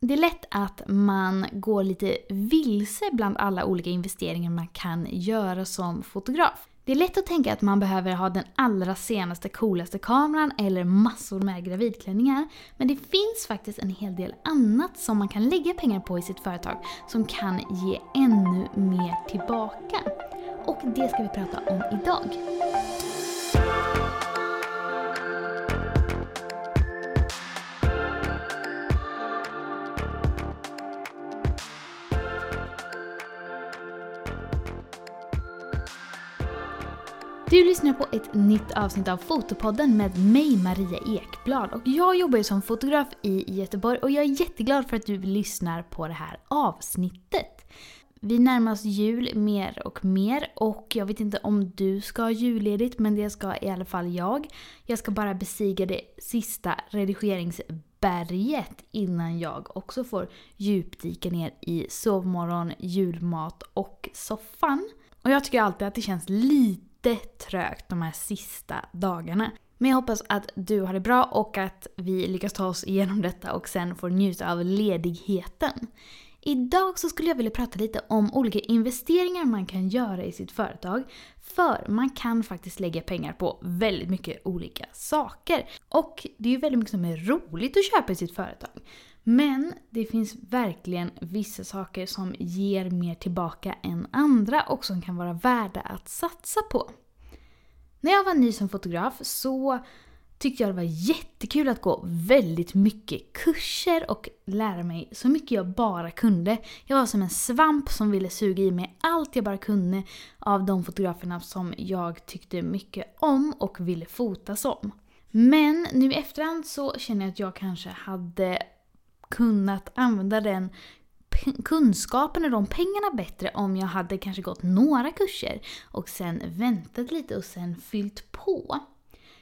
det är lätt att man går lite vilse bland alla olika investeringar man kan göra som fotograf. Det är lätt att tänka att man behöver ha den allra senaste coolaste kameran eller massor med gravidklänningar. Men det finns faktiskt en hel del annat som man kan lägga pengar på i sitt företag som kan ge ännu mer tillbaka. Och det ska vi prata om idag. Du lyssnar på ett nytt avsnitt av Fotopodden med mig Maria Ekblad och jag jobbar ju som fotograf i Göteborg och jag är jätteglad för att du lyssnar på det här avsnittet. Vi närmar oss jul mer och mer och jag vet inte om du ska ha julledigt men det ska i alla fall jag. Jag ska bara besiga det sista redigeringsberget innan jag också får djupdyka ner i sovmorgon, julmat och soffan. Och jag tycker alltid att det känns lite lite trögt de här sista dagarna. Men jag hoppas att du har det bra och att vi lyckas ta oss igenom detta och sen får njuta av ledigheten. Idag så skulle jag vilja prata lite om olika investeringar man kan göra i sitt företag. För man kan faktiskt lägga pengar på väldigt mycket olika saker. Och det är ju väldigt mycket som är roligt att köpa i sitt företag. Men det finns verkligen vissa saker som ger mer tillbaka än andra och som kan vara värda att satsa på. När jag var ny som fotograf så tyckte jag det var jättekul att gå väldigt mycket kurser och lära mig så mycket jag bara kunde. Jag var som en svamp som ville suga i mig allt jag bara kunde av de fotograferna som jag tyckte mycket om och ville fota som. Men nu i efterhand så känner jag att jag kanske hade kunnat använda den kunskapen och de pengarna bättre om jag hade kanske gått några kurser och sen väntat lite och sen fyllt på.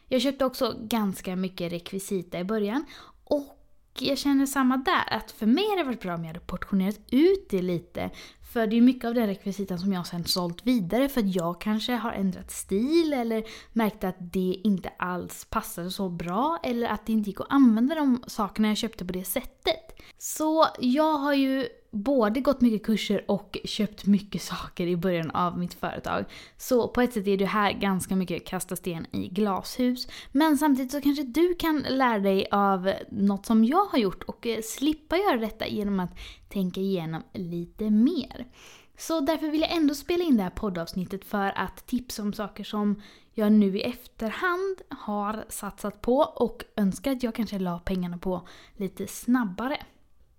Jag köpte också ganska mycket rekvisita i början och jag känner samma där, att för mig hade det varit bra om jag hade portionerat ut det lite. För det är mycket av den rekvisitan som jag sen sålt vidare för att jag kanske har ändrat stil eller märkt att det inte alls passade så bra eller att det inte gick att använda de sakerna jag köpte på det sättet. Så jag har ju både gått mycket kurser och köpt mycket saker i början av mitt företag. Så på ett sätt är det här ganska mycket kasta sten i glashus. Men samtidigt så kanske du kan lära dig av något som jag har gjort och eh, slippa göra detta genom att tänka igenom lite mer. Så därför vill jag ändå spela in det här poddavsnittet för att tipsa om saker som jag nu i efterhand har satsat på och önskar att jag kanske la pengarna på lite snabbare.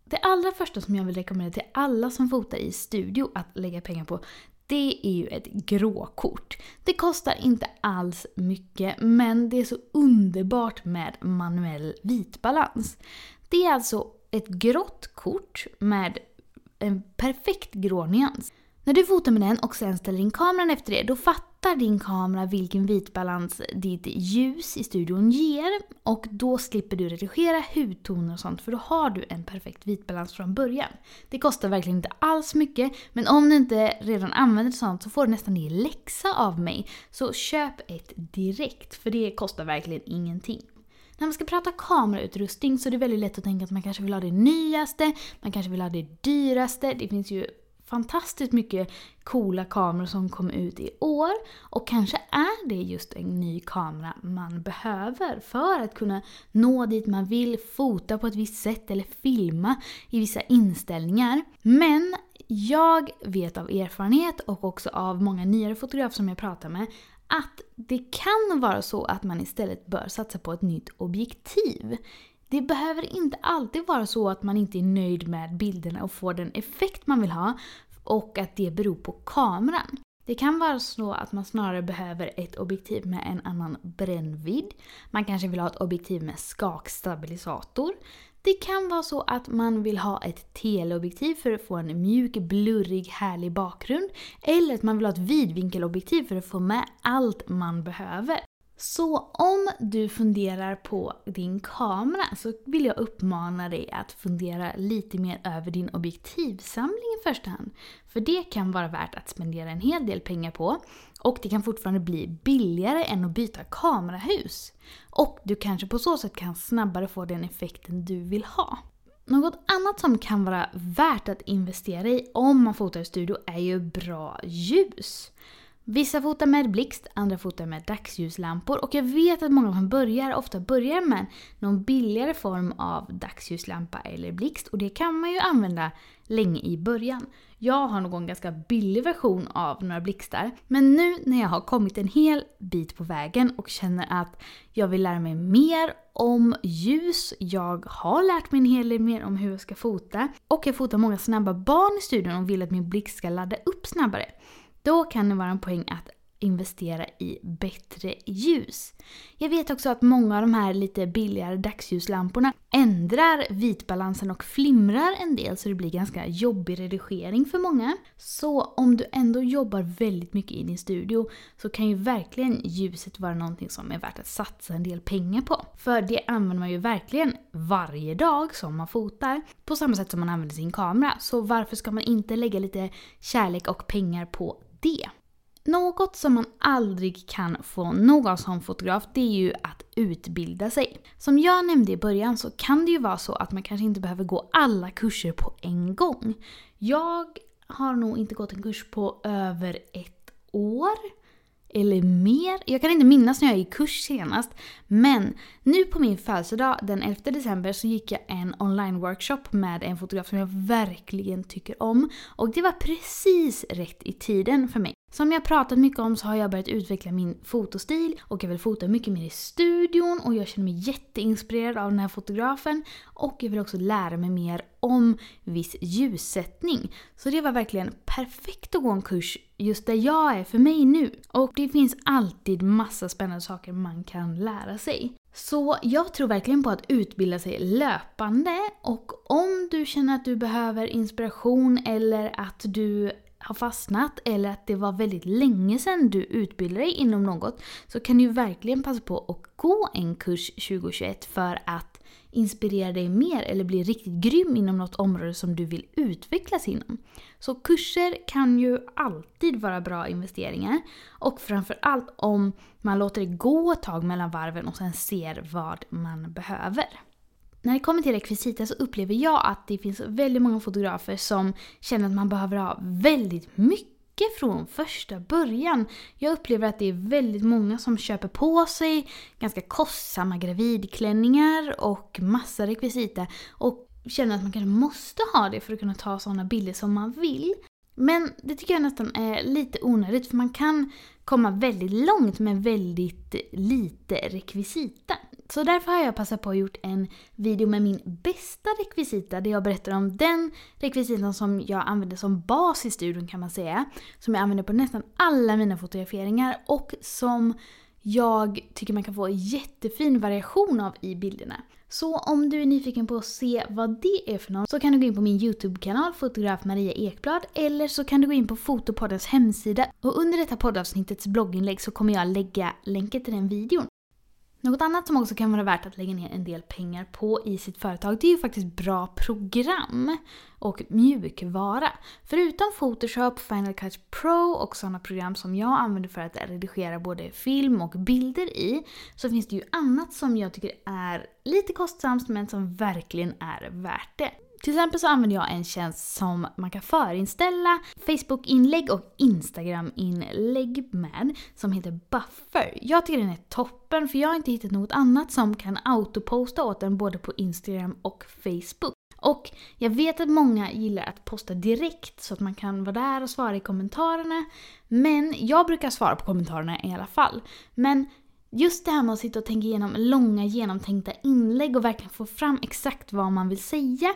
Det allra första som jag vill rekommendera till alla som fotar i studio att lägga pengar på, det är ju ett gråkort. Det kostar inte alls mycket, men det är så underbart med manuell vitbalans. Det är alltså ett grått kort med en perfekt grå nyans. När du fotar med den och sen ställer in kameran efter det, då fattar din kamera vilken vitbalans ditt ljus i studion ger. Och då slipper du redigera hudtoner och sånt för då har du en perfekt vitbalans från början. Det kostar verkligen inte alls mycket, men om du inte redan använder sånt så får du nästan det läxa av mig. Så köp ett direkt, för det kostar verkligen ingenting. När man ska prata kamerautrustning så är det väldigt lätt att tänka att man kanske vill ha det nyaste, man kanske vill ha det dyraste. Det finns ju fantastiskt mycket coola kameror som kom ut i år. Och kanske är det just en ny kamera man behöver för att kunna nå dit man vill, fota på ett visst sätt eller filma i vissa inställningar. Men jag vet av erfarenhet och också av många nyare fotografer som jag pratar med att det kan vara så att man istället bör satsa på ett nytt objektiv. Det behöver inte alltid vara så att man inte är nöjd med bilderna och får den effekt man vill ha och att det beror på kameran. Det kan vara så att man snarare behöver ett objektiv med en annan brännvidd. Man kanske vill ha ett objektiv med skakstabilisator. Det kan vara så att man vill ha ett teleobjektiv för att få en mjuk, blurrig, härlig bakgrund. Eller att man vill ha ett vidvinkelobjektiv för att få med allt man behöver. Så om du funderar på din kamera så vill jag uppmana dig att fundera lite mer över din objektivsamling i första hand. För det kan vara värt att spendera en hel del pengar på och det kan fortfarande bli billigare än att byta kamerahus. Och du kanske på så sätt kan snabbare få den effekten du vill ha. Något annat som kan vara värt att investera i om man fotar i studio är ju bra ljus. Vissa fotar med blixt, andra fotar med dagsljuslampor och jag vet att många som börjar ofta börjar med någon billigare form av dagsljuslampa eller blixt och det kan man ju använda länge i början. Jag har nog en ganska billig version av några blixtar men nu när jag har kommit en hel bit på vägen och känner att jag vill lära mig mer om ljus, jag har lärt mig en hel del mer om hur jag ska fota och jag fotar många snabba barn i studion och vill att min blixt ska ladda upp snabbare. Då kan det vara en poäng att investera i bättre ljus. Jag vet också att många av de här lite billigare dagsljuslamporna ändrar vitbalansen och flimrar en del så det blir ganska jobbig redigering för många. Så om du ändå jobbar väldigt mycket i din studio så kan ju verkligen ljuset vara någonting som är värt att satsa en del pengar på. För det använder man ju verkligen varje dag som man fotar. På samma sätt som man använder sin kamera. Så varför ska man inte lägga lite kärlek och pengar på det? Något som man aldrig kan få nog av som fotograf det är ju att utbilda sig. Som jag nämnde i början så kan det ju vara så att man kanske inte behöver gå alla kurser på en gång. Jag har nog inte gått en kurs på över ett år eller mer. Jag kan inte minnas när jag gick kurs senast. Men nu på min födelsedag den 11 december så gick jag en online-workshop med en fotograf som jag verkligen tycker om. Och det var precis rätt i tiden för mig. Som jag pratat mycket om så har jag börjat utveckla min fotostil och jag vill fota mycket mer i studion och jag känner mig jätteinspirerad av den här fotografen. Och jag vill också lära mig mer om viss ljussättning. Så det var verkligen perfekt att gå en kurs just där jag är för mig nu. Och det finns alltid massa spännande saker man kan lära sig. Så jag tror verkligen på att utbilda sig löpande och om du känner att du behöver inspiration eller att du har fastnat eller att det var väldigt länge sedan du utbildade dig inom något så kan du verkligen passa på att gå en kurs 2021 för att inspirera dig mer eller bli riktigt grym inom något område som du vill utvecklas inom. Så kurser kan ju alltid vara bra investeringar och framförallt om man låter det gå ett tag mellan varven och sen ser vad man behöver. När det kommer till rekvisita så upplever jag att det finns väldigt många fotografer som känner att man behöver ha väldigt mycket från första början. Jag upplever att det är väldigt många som köper på sig ganska kostsamma gravidklänningar och massa rekvisita och känner att man kanske måste ha det för att kunna ta sådana bilder som man vill. Men det tycker jag nästan är lite onödigt för man kan komma väldigt långt med väldigt lite rekvisita. Så därför har jag passat på att gjort en video med min bästa rekvisita där jag berättar om den rekvisitan som jag använder som bas i studion kan man säga. Som jag använder på nästan alla mina fotograferingar och som jag tycker man kan få jättefin variation av i bilderna. Så om du är nyfiken på att se vad det är för något så kan du gå in på min YouTube-kanal Fotograf Maria Ekblad eller så kan du gå in på Fotopoddens hemsida och under detta poddavsnittets blogginlägg så kommer jag lägga länken till den videon. Något annat som också kan vara värt att lägga ner en del pengar på i sitt företag det är ju faktiskt bra program och mjukvara. Förutom Photoshop, Final Cut Pro och sådana program som jag använder för att redigera både film och bilder i så finns det ju annat som jag tycker är lite kostsamt men som verkligen är värt det. Till exempel så använder jag en tjänst som man kan förinställa Facebook-inlägg och Instagram-inlägg med som heter Buffer. Jag tycker den är toppen för jag har inte hittat något annat som kan autoposta åt den både på Instagram och Facebook. Och jag vet att många gillar att posta direkt så att man kan vara där och svara i kommentarerna. Men jag brukar svara på kommentarerna i alla fall. Men just det här med att sitta och tänka igenom långa genomtänkta inlägg och verkligen få fram exakt vad man vill säga.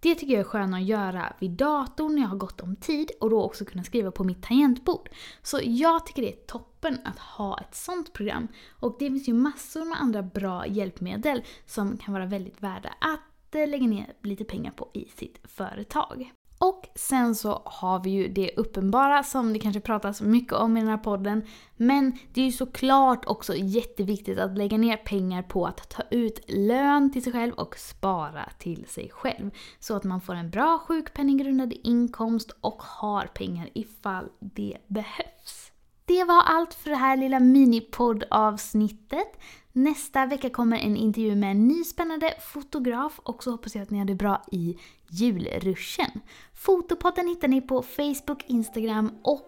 Det tycker jag är skönt att göra vid datorn när jag har gott om tid och då också kunna skriva på mitt tangentbord. Så jag tycker det är toppen att ha ett sånt program. Och det finns ju massor med andra bra hjälpmedel som kan vara väldigt värda att eh, lägga ner lite pengar på i sitt företag. Och sen så har vi ju det uppenbara som det kanske pratas mycket om i den här podden. Men det är ju såklart också jätteviktigt att lägga ner pengar på att ta ut lön till sig själv och spara till sig själv. Så att man får en bra sjukpenninggrundande inkomst och har pengar ifall det behövs. det var allt för det här lilla minipoddavsnittet. Nästa vecka kommer en intervju med en ny spännande fotograf och så hoppas jag att ni har det bra i julruschen. Fotopodden hittar ni på Facebook, Instagram och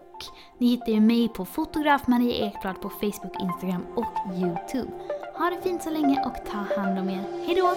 ni hittar ju mig på fotograf Maria Ekblad på Facebook, Instagram och Youtube. Ha det fint så länge och ta hand om er. Hejdå!